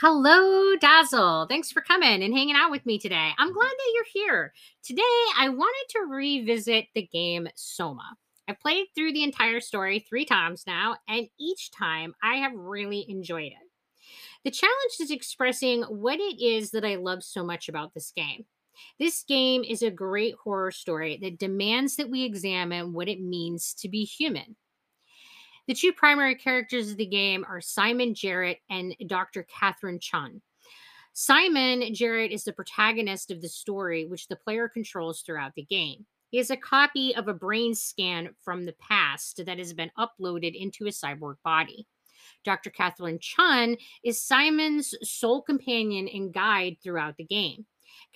Hello, Dazzle. Thanks for coming and hanging out with me today. I'm glad that you're here. Today, I wanted to revisit the game Soma. I've played through the entire story three times now, and each time I have really enjoyed it. The challenge is expressing what it is that I love so much about this game. This game is a great horror story that demands that we examine what it means to be human. The two primary characters of the game are Simon Jarrett and Dr. Catherine Chun. Simon Jarrett is the protagonist of the story, which the player controls throughout the game. He is a copy of a brain scan from the past that has been uploaded into a cyborg body. Dr. Catherine Chun is Simon's sole companion and guide throughout the game.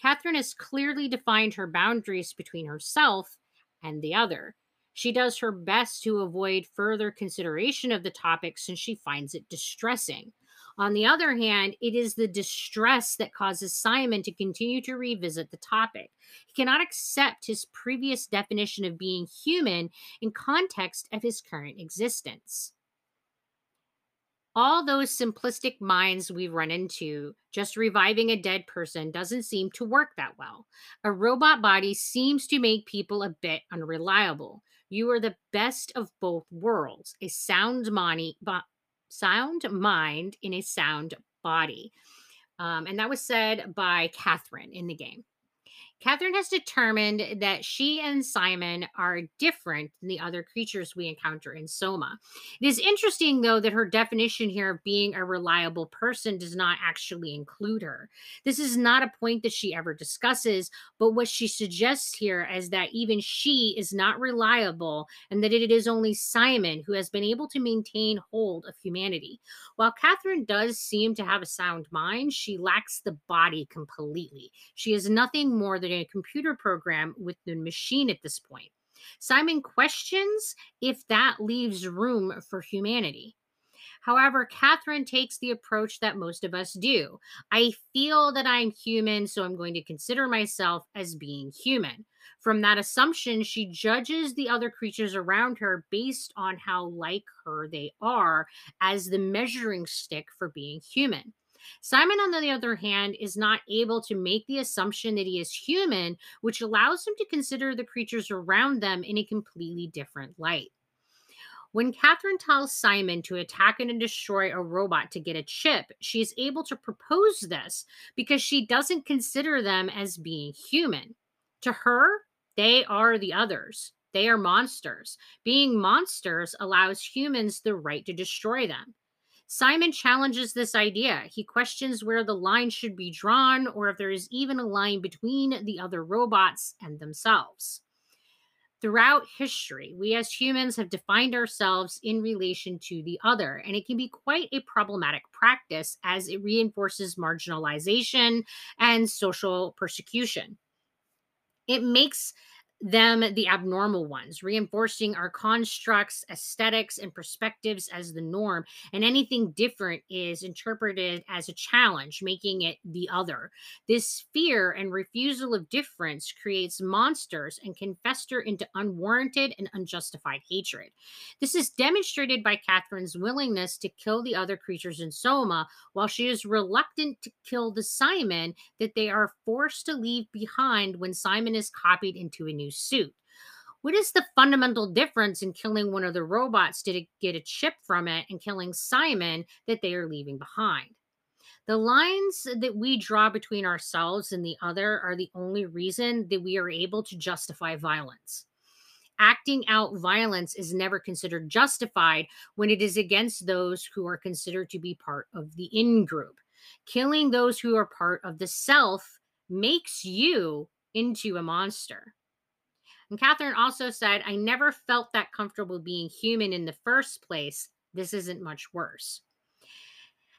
Catherine has clearly defined her boundaries between herself and the other. She does her best to avoid further consideration of the topic since she finds it distressing. On the other hand, it is the distress that causes Simon to continue to revisit the topic. He cannot accept his previous definition of being human in context of his current existence all those simplistic minds we run into, just reviving a dead person doesn't seem to work that well. A robot body seems to make people a bit unreliable. You are the best of both worlds a sound, money, bo- sound mind in a sound body. Um, and that was said by Catherine in the game. Catherine has determined that she and Simon are different than the other creatures we encounter in Soma. It is interesting, though, that her definition here of being a reliable person does not actually include her. This is not a point that she ever discusses, but what she suggests here is that even she is not reliable and that it is only Simon who has been able to maintain hold of humanity. While Catherine does seem to have a sound mind, she lacks the body completely. She is nothing more than a computer program with the machine at this point. Simon questions if that leaves room for humanity. However, Catherine takes the approach that most of us do. I feel that I'm human, so I'm going to consider myself as being human. From that assumption, she judges the other creatures around her based on how like her they are as the measuring stick for being human. Simon, on the other hand, is not able to make the assumption that he is human, which allows him to consider the creatures around them in a completely different light. When Catherine tells Simon to attack and destroy a robot to get a chip, she is able to propose this because she doesn't consider them as being human. To her, they are the others. They are monsters. Being monsters allows humans the right to destroy them. Simon challenges this idea. He questions where the line should be drawn or if there is even a line between the other robots and themselves. Throughout history, we as humans have defined ourselves in relation to the other, and it can be quite a problematic practice as it reinforces marginalization and social persecution. It makes them the abnormal ones, reinforcing our constructs, aesthetics, and perspectives as the norm. And anything different is interpreted as a challenge, making it the other. This fear and refusal of difference creates monsters and can fester into unwarranted and unjustified hatred. This is demonstrated by Catherine's willingness to kill the other creatures in Soma, while she is reluctant to kill the Simon that they are forced to leave behind when Simon is copied into a new suit. What is the fundamental difference in killing one of the robots to get a chip from it and killing Simon that they are leaving behind? The lines that we draw between ourselves and the other are the only reason that we are able to justify violence. Acting out violence is never considered justified when it is against those who are considered to be part of the in group. Killing those who are part of the self makes you into a monster. And Catherine also said, I never felt that comfortable being human in the first place. This isn't much worse.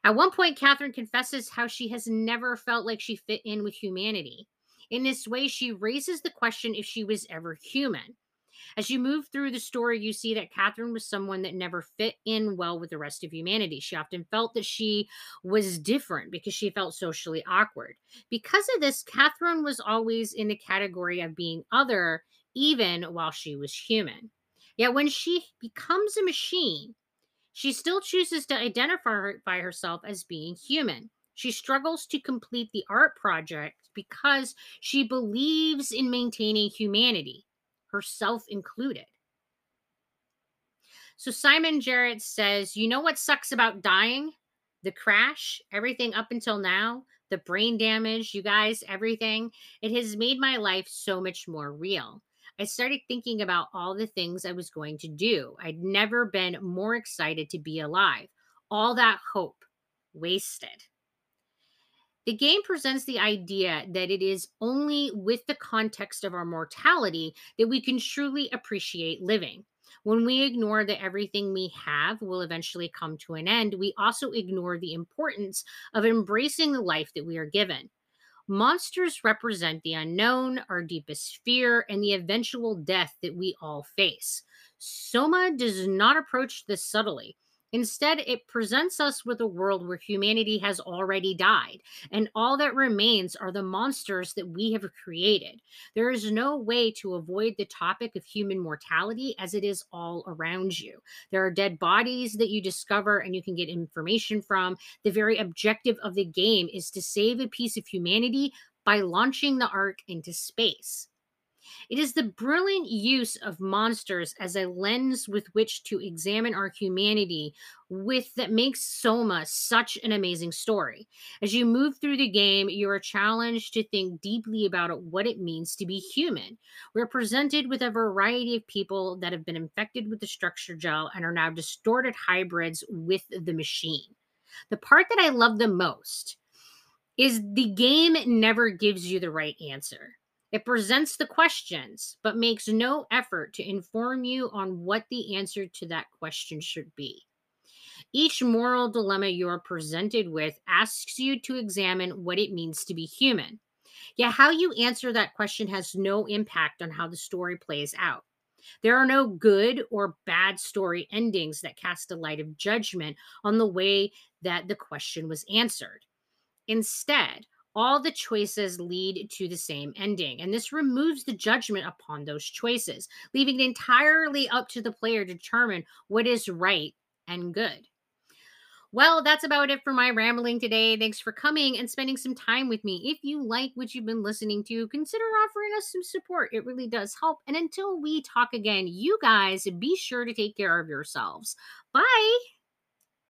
At one point, Catherine confesses how she has never felt like she fit in with humanity. In this way, she raises the question if she was ever human. As you move through the story, you see that Catherine was someone that never fit in well with the rest of humanity. She often felt that she was different because she felt socially awkward. Because of this, Catherine was always in the category of being other even while she was human. Yet when she becomes a machine, she still chooses to identify herself as being human. She struggles to complete the Ark project because she believes in maintaining humanity, herself included. So Simon Jarrett says, You know what sucks about dying? The crash, everything up until now, the brain damage, you guys, everything. It has made my life so much more real. I started thinking about all the things I was going to do. I'd never been more excited to be alive. All that hope wasted. The game presents the idea that it is only with the context of our mortality that we can truly appreciate living. When we ignore that everything we have will eventually come to an end, we also ignore the importance of embracing the life that we are given. Monsters represent the unknown, our deepest fear, and the eventual death that we all face. Soma does not approach this subtly. Instead, it presents us with a world where humanity has already died, and all that remains are the monsters that we have created. There is no way to avoid the topic of human mortality as it is all around you. There are dead bodies that you discover and you can get information from. The very objective of the game is to save a piece of humanity by launching the Ark into space. It is the brilliant use of monsters as a lens with which to examine our humanity with that makes Soma such an amazing story. As you move through the game, you are challenged to think deeply about what it means to be human. We're presented with a variety of people that have been infected with the structure gel and are now distorted hybrids with the machine. The part that I love the most is the game never gives you the right answer. It presents the questions, but makes no effort to inform you on what the answer to that question should be. Each moral dilemma you are presented with asks you to examine what it means to be human. Yet, how you answer that question has no impact on how the story plays out. There are no good or bad story endings that cast a light of judgment on the way that the question was answered. Instead, all the choices lead to the same ending. And this removes the judgment upon those choices, leaving it entirely up to the player to determine what is right and good. Well, that's about it for my rambling today. Thanks for coming and spending some time with me. If you like what you've been listening to, consider offering us some support. It really does help. And until we talk again, you guys be sure to take care of yourselves. Bye.